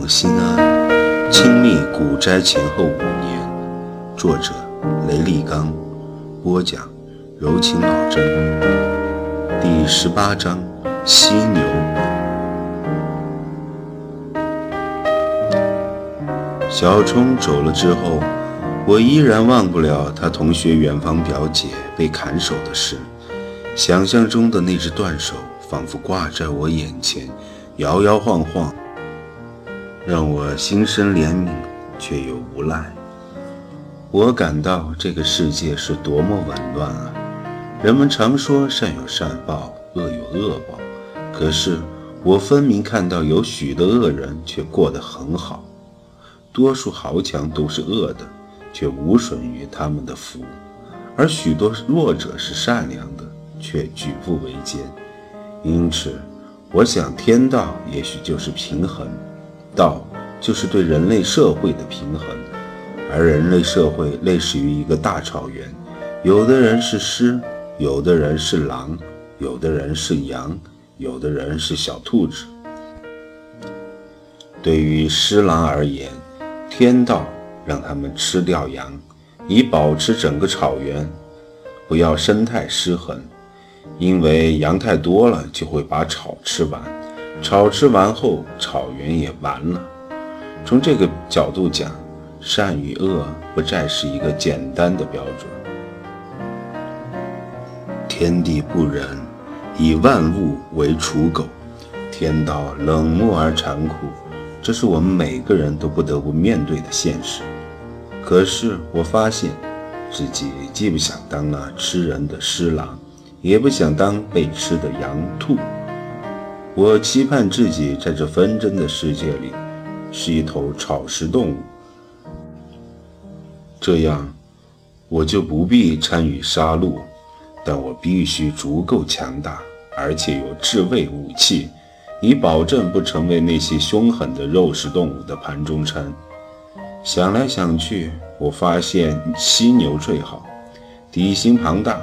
望心安，亲历古斋前后五年。作者：雷立刚，播讲：柔情老真。第十八章：犀牛。小冲走了之后，我依然忘不了他同学远方表姐被砍手的事。想象中的那只断手，仿佛挂在我眼前，摇摇晃晃，让我心生怜悯，却又无奈。我感到这个世界是多么紊乱啊！人们常说善有善报，恶有恶报，可是我分明看到有许多恶人却过得很好，多数豪强都是恶的，却无损于他们的福，而许多弱者是善良的。却举步维艰，因此，我想天道也许就是平衡，道就是对人类社会的平衡，而人类社会类似于一个大草原，有的人是狮，有的人是狼，有的人是羊，有的人是小兔子。对于狮狼而言，天道让他们吃掉羊，以保持整个草原，不要生态失衡。因为羊太多了，就会把草吃完，草吃完后，草原也完了。从这个角度讲，善与恶不再是一个简单的标准。天地不仁，以万物为刍狗，天道冷漠而残酷，这是我们每个人都不得不面对的现实。可是我发现，自己既不想当那吃人的狮狼。也不想当被吃的羊兔。我期盼自己在这纷争的世界里是一头草食动物，这样我就不必参与杀戮，但我必须足够强大，而且有自卫武器，以保证不成为那些凶狠的肉食动物的盘中餐。想来想去，我发现犀牛最好，体型庞大。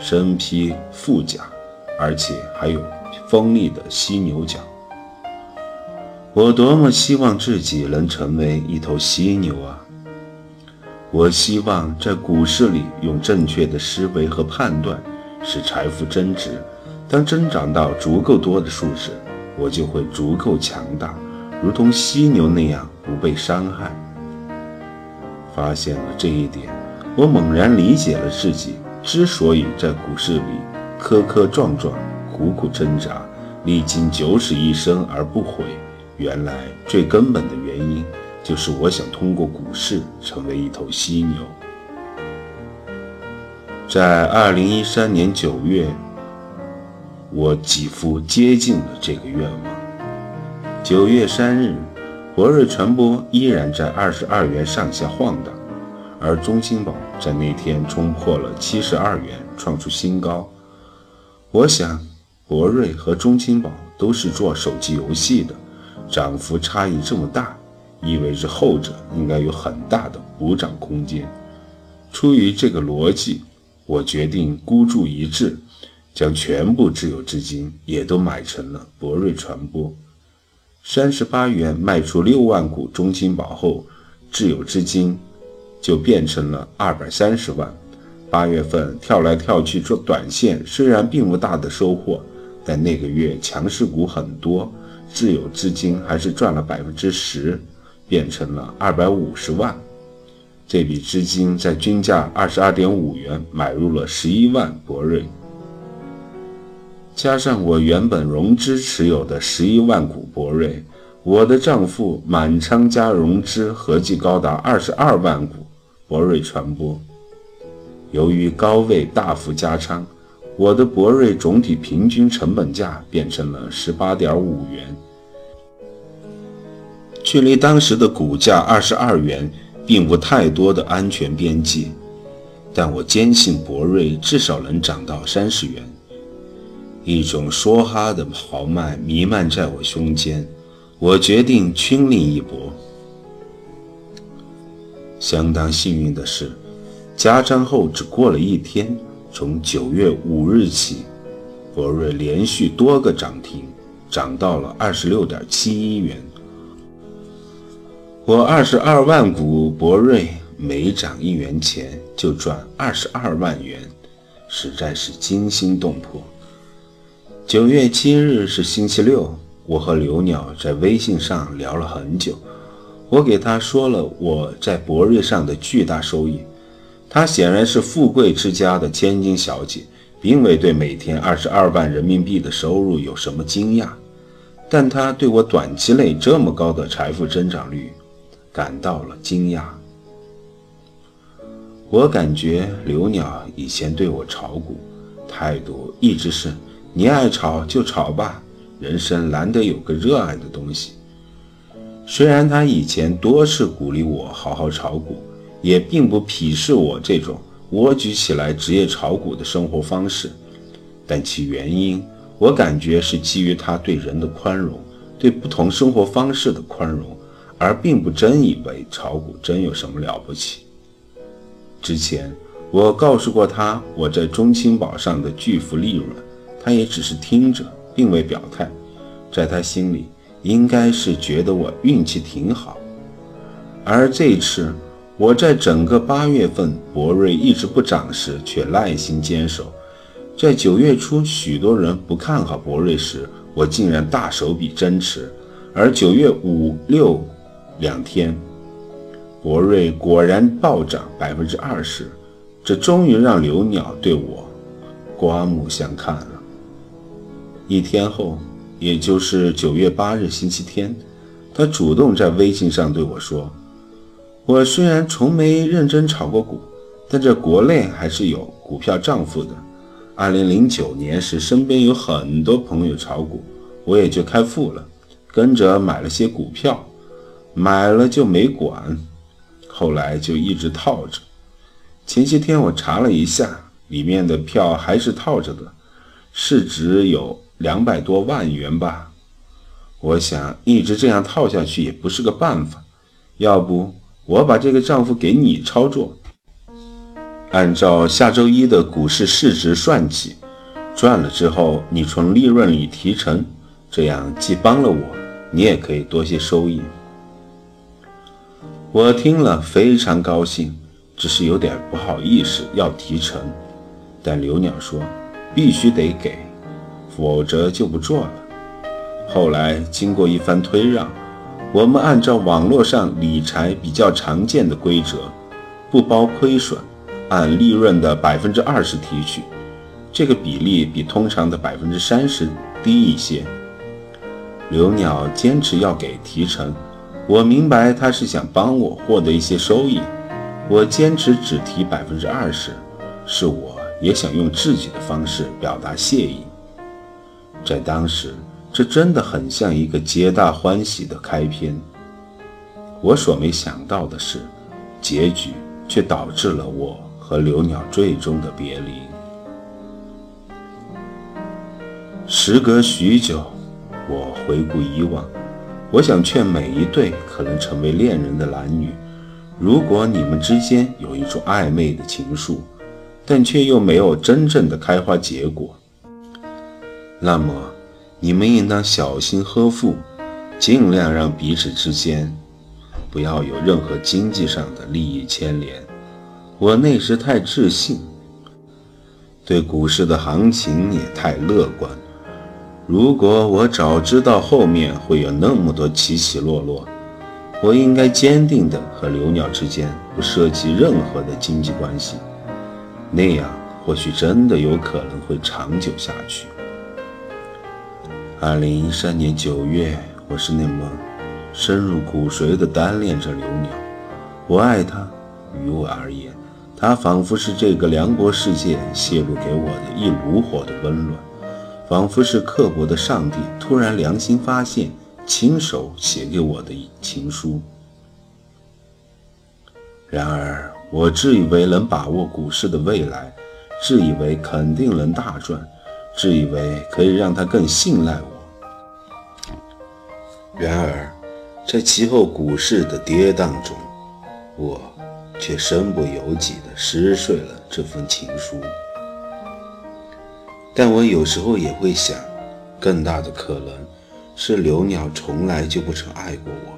身披腹甲，而且还有锋利的犀牛角。我多么希望自己能成为一头犀牛啊！我希望在股市里用正确的思维和判断，使财富增值。当增长到足够多的数时，我就会足够强大，如同犀牛那样不被伤害。发现了这一点，我猛然理解了自己。之所以在股市里磕磕撞撞、苦苦挣扎，历经九死一生而不悔，原来最根本的原因就是我想通过股市成为一头犀牛。在二零一三年九月，我几乎接近了这个愿望。九月三日，博瑞传播依然在二十二元上下晃荡。而中青宝在那天冲破了七十二元，创出新高。我想，博瑞和中青宝都是做手机游戏的，涨幅差异这么大，意味着后者应该有很大的补涨空间。出于这个逻辑，我决定孤注一掷，将全部自有资金也都买成了博瑞传播。三十八元卖出六万股中青宝后，自有资金。就变成了二百三十万。八月份跳来跳去做短线，虽然并无大的收获，但那个月强势股很多，自有资金还是赚了百分之十，变成了二百五十万。这笔资金在均价二十二点五元买入了十一万博瑞，加上我原本融资持有的十一万股博瑞，我的账户满仓加融资合计高达二十二万股。博瑞传播，由于高位大幅加仓，我的博瑞总体平均成本价变成了十八点五元，距离当时的股价二十二元并无太多的安全边际，但我坚信博瑞至少能涨到三十元。一种梭哈的豪迈弥漫在我胸间，我决定倾力一搏。相当幸运的是，加仓后只过了一天，从九月五日起，博瑞连续多个涨停，涨到了二十六点七一元。我二十二万股博瑞每涨一元钱就赚二十二万元，实在是惊心动魄。九月七日是星期六，我和刘鸟在微信上聊了很久。我给他说了我在博瑞上的巨大收益。她显然是富贵之家的千金小姐，并未对每天二十二万人民币的收入有什么惊讶，但她对我短期内这么高的财富增长率感到了惊讶。我感觉刘鸟以前对我炒股态度一直是。你爱炒就炒吧，人生难得有个热爱的东西。虽然他以前多次鼓励我好好炒股，也并不鄙视我这种蜗居起来职业炒股的生活方式，但其原因，我感觉是基于他对人的宽容，对不同生活方式的宽容，而并不真以为炒股真有什么了不起。之前我告诉过他我在中青宝上的巨幅利润。他也只是听着，并未表态，在他心里，应该是觉得我运气挺好。而这次，我在整个八月份博瑞一直不涨时，却耐心坚守；在九月初许多人不看好博瑞时，我竟然大手笔增持。而九月五六两天，博瑞果然暴涨百分之二十，这终于让刘鸟对我刮目相看了。一天后，也就是九月八日星期天，他主动在微信上对我说：“我虽然从没认真炒过股，但这国内还是有股票账户的。二零零九年时，身边有很多朋友炒股，我也就开户了，跟着买了些股票，买了就没管，后来就一直套着。前些天我查了一下，里面的票还是套着的，市值有。”两百多万元吧，我想一直这样套下去也不是个办法。要不我把这个账户给你操作，按照下周一的股市市值算起，赚了之后你从利润里提成，这样既帮了我，你也可以多些收益。我听了非常高兴，只是有点不好意思要提成，但刘鸟说必须得给。否则就不做了。后来经过一番推让，我们按照网络上理财比较常见的规则，不包亏损，按利润的百分之二十提取。这个比例比通常的百分之三十低一些。刘鸟坚持要给提成，我明白他是想帮我获得一些收益。我坚持只提百分之二十，是我也想用自己的方式表达谢意。在当时，这真的很像一个皆大欢喜的开篇。我所没想到的是，结局却导致了我和刘鸟最终的别离。时隔许久，我回顾以往，我想劝每一对可能成为恋人的男女：如果你们之间有一种暧昧的情愫，但却又没有真正的开花结果。那么，你们应当小心呵护，尽量让彼此之间不要有任何经济上的利益牵连。我那时太自信，对股市的行情也太乐观。如果我早知道后面会有那么多起起落落，我应该坚定的和刘鸟之间不涉及任何的经济关系，那样或许真的有可能会长久下去。二零一三年九月，我是那么深入骨髓的单恋着刘鸟。我爱她，于我而言，她仿佛是这个凉薄世界泄露给我的一炉火的温暖，仿佛是刻薄的上帝突然良心发现，亲手写给我的情书。然而，我自以为能把握股市的未来，自以为肯定能大赚。自以为可以让他更信赖我，然而，在其后股市的跌宕中，我却身不由己地撕碎了这份情书。但我有时候也会想，更大的可能是刘鸟从来就不曾爱过我。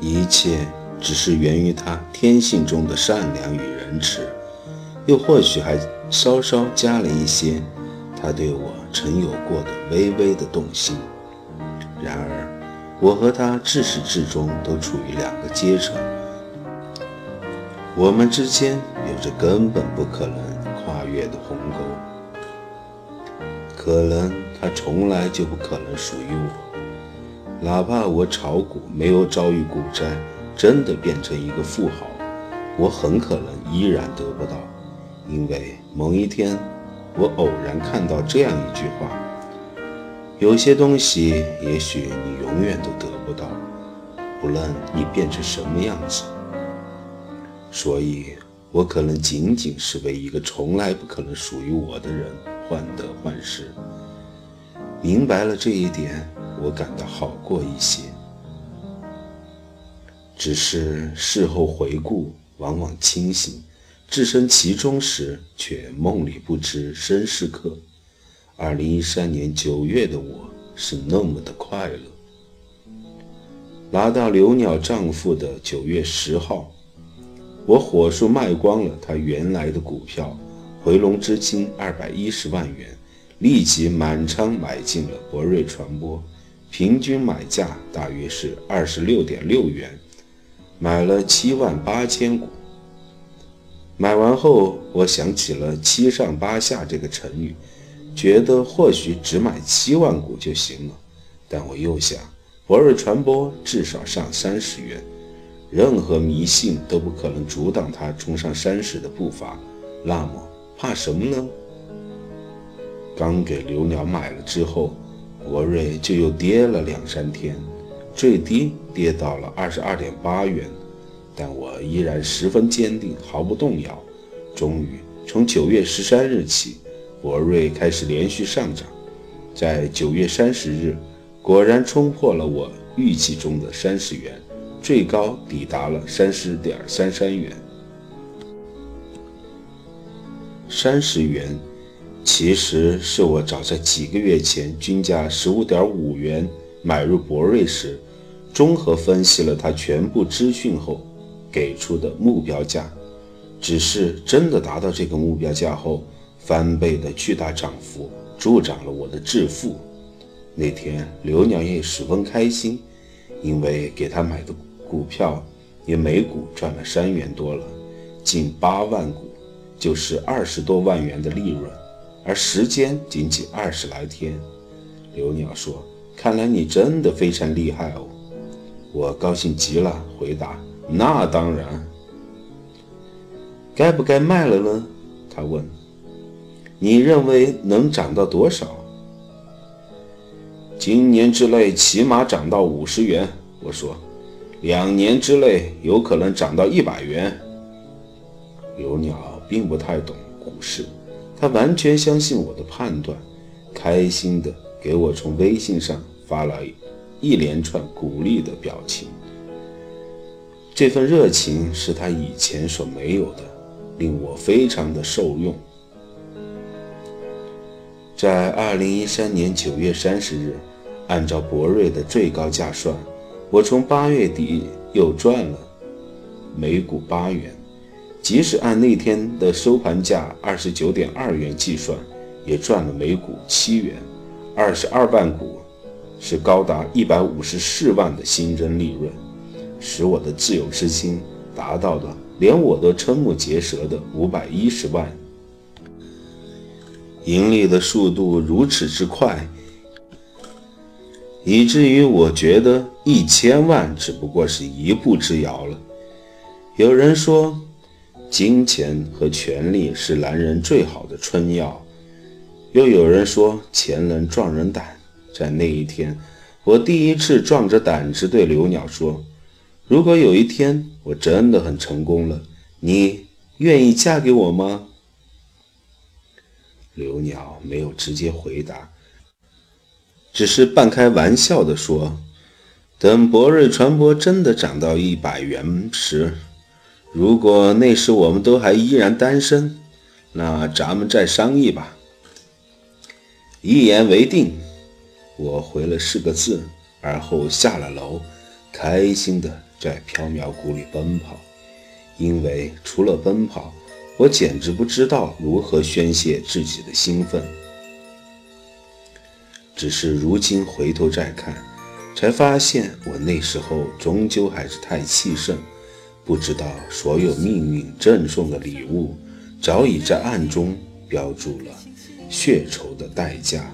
一切只是源于他天性中的善良与仁慈，又或许还稍稍加了一些他对我曾有过的微微的动心。然而，我和他至始至终都处于两个阶层，我们之间有着根本不可能跨越的鸿沟。可能他从来就不可能属于我。哪怕我炒股没有遭遇股灾，真的变成一个富豪，我很可能依然得不到，因为某一天，我偶然看到这样一句话：有些东西也许你永远都得不到，不论你变成什么样子。所以，我可能仅仅是为一个从来不可能属于我的人患得患失。明白了这一点。我感到好过一些，只是事后回顾，往往清醒，置身其中时，却梦里不知身是客。二零一三年九月的我是那么的快乐。拿到刘鸟丈夫的九月十号，我火速卖光了他原来的股票，回笼资金二百一十万元，立即满仓买进了博瑞传播。平均买价大约是二十六点六元，买了七万八千股。买完后，我想起了“七上八下”这个成语，觉得或许只买七万股就行了。但我又想，博瑞传播至少上三十元，任何迷信都不可能阻挡它冲上三十的步伐。那么怕什么呢？刚给刘鸟买了之后。博瑞就又跌了两三天，最低跌到了二十二点八元，但我依然十分坚定，毫不动摇。终于，从九月十三日起，博瑞开始连续上涨，在九月三十日，果然冲破了我预计中的三十元，最高抵达了三十点三三元。三十元。其实是我早在几个月前均价十五点五元买入博瑞时，综合分析了它全部资讯后给出的目标价。只是真的达到这个目标价后，翻倍的巨大涨幅助长了我的致富。那天刘娘也十分开心，因为给他买的股票也每股赚了三元多了，近八万股就是二十多万元的利润。而时间仅仅二十来天，刘鸟说：“看来你真的非常厉害哦。”我高兴极了，回答：“那当然。”该不该卖了呢？他问：“你认为能涨到多少？”今年之内起码涨到五十元，我说：“两年之内有可能涨到一百元。”刘鸟并不太懂股市。他完全相信我的判断，开心的给我从微信上发了一连串鼓励的表情。这份热情是他以前所没有的，令我非常的受用。在二零一三年九月三十日，按照博瑞的最高价算，我从八月底又赚了每股八元。即使按那天的收盘价二十九点二元计算，也赚了每股七元，二十二万股，是高达一百五十四万的新增利润，使我的自由资金达到了连我都瞠目结舌的五百一十万。盈利的速度如此之快，以至于我觉得一千万只不过是一步之遥了。有人说。金钱和权力是男人最好的春药，又有人说钱能壮人胆。在那一天，我第一次壮着胆子对刘鸟说：“如果有一天我真的很成功了，你愿意嫁给我吗？”刘鸟没有直接回答，只是半开玩笑地说：“等博瑞传播真的涨到一百元时。”如果那时我们都还依然单身，那咱们再商议吧。一言为定，我回了四个字，而后下了楼，开心的在缥缈谷里奔跑，因为除了奔跑，我简直不知道如何宣泄自己的兴奋。只是如今回头再看，才发现我那时候终究还是太气盛，不知道所有命运赠送的礼物，早已在暗中标注了血酬的代价。